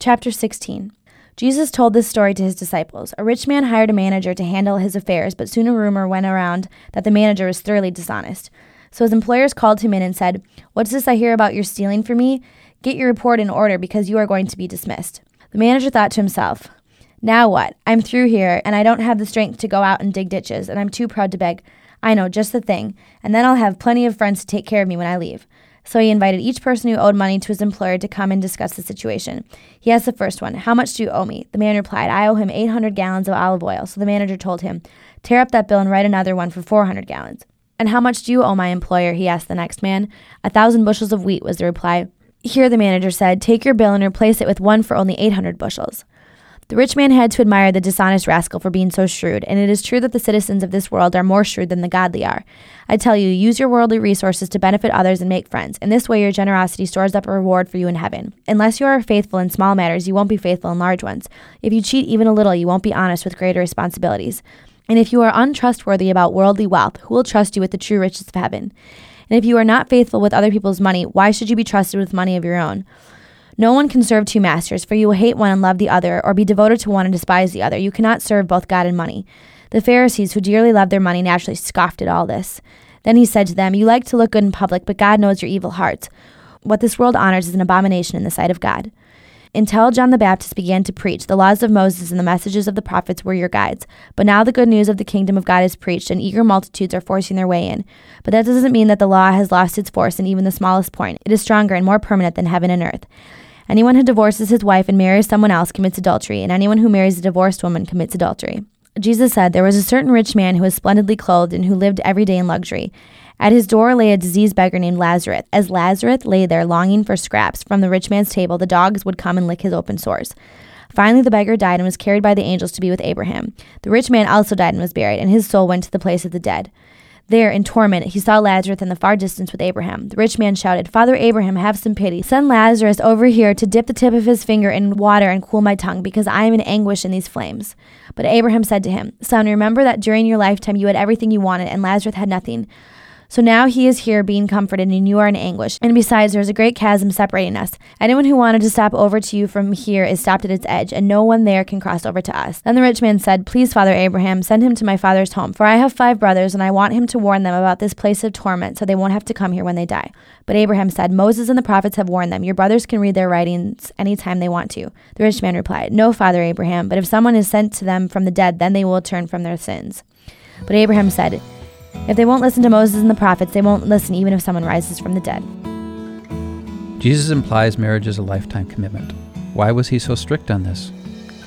Chapter 16 Jesus told this story to his disciples. A rich man hired a manager to handle his affairs, but soon a rumor went around that the manager was thoroughly dishonest. So his employers called him in and said, What's this I hear about your stealing from me? Get your report in order because you are going to be dismissed. The manager thought to himself, Now what? I'm through here, and I don't have the strength to go out and dig ditches, and I'm too proud to beg. I know, just the thing. And then I'll have plenty of friends to take care of me when I leave. So he invited each person who owed money to his employer to come and discuss the situation. He asked the first one, How much do you owe me? The man replied, I owe him 800 gallons of olive oil. So the manager told him, Tear up that bill and write another one for 400 gallons. And how much do you owe my employer? He asked the next man. A thousand bushels of wheat was the reply. Here, the manager said, Take your bill and replace it with one for only 800 bushels. The rich man had to admire the dishonest rascal for being so shrewd, and it is true that the citizens of this world are more shrewd than the godly are. I tell you, use your worldly resources to benefit others and make friends. In this way, your generosity stores up a reward for you in heaven. Unless you are faithful in small matters, you won't be faithful in large ones. If you cheat even a little, you won't be honest with greater responsibilities. And if you are untrustworthy about worldly wealth, who will trust you with the true riches of heaven? And if you are not faithful with other people's money, why should you be trusted with money of your own? No one can serve two masters, for you will hate one and love the other, or be devoted to one and despise the other. You cannot serve both God and money. The Pharisees, who dearly loved their money, naturally scoffed at all this. Then he said to them, You like to look good in public, but God knows your evil hearts. What this world honors is an abomination in the sight of God. Until John the Baptist began to preach, the laws of Moses and the messages of the prophets were your guides. But now the good news of the kingdom of God is preached, and eager multitudes are forcing their way in. But that doesn't mean that the law has lost its force in even the smallest point. It is stronger and more permanent than heaven and earth. Anyone who divorces his wife and marries someone else commits adultery, and anyone who marries a divorced woman commits adultery. Jesus said, There was a certain rich man who was splendidly clothed and who lived every day in luxury. At his door lay a diseased beggar named Lazarus. As Lazarus lay there longing for scraps from the rich man's table, the dogs would come and lick his open sores. Finally, the beggar died and was carried by the angels to be with Abraham. The rich man also died and was buried, and his soul went to the place of the dead. There, in torment, he saw Lazarus in the far distance with Abraham. The rich man shouted, Father Abraham, have some pity. Send Lazarus over here to dip the tip of his finger in water and cool my tongue, because I am in anguish in these flames. But Abraham said to him, Son, remember that during your lifetime you had everything you wanted, and Lazarus had nothing. So now he is here being comforted, and you are in anguish. And besides, there is a great chasm separating us. Anyone who wanted to stop over to you from here is stopped at its edge, and no one there can cross over to us. Then the rich man said, Please, Father Abraham, send him to my father's home, for I have five brothers, and I want him to warn them about this place of torment, so they won't have to come here when they die. But Abraham said, Moses and the prophets have warned them. Your brothers can read their writings any time they want to. The rich man replied, No, Father Abraham, but if someone is sent to them from the dead, then they will turn from their sins. But Abraham said, if they won't listen to Moses and the prophets, they won't listen even if someone rises from the dead. Jesus implies marriage is a lifetime commitment. Why was he so strict on this?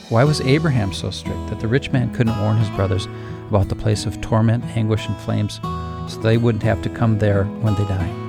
Why was Abraham so strict that the rich man couldn't warn his brothers about the place of torment, anguish, and flames so they wouldn't have to come there when they die?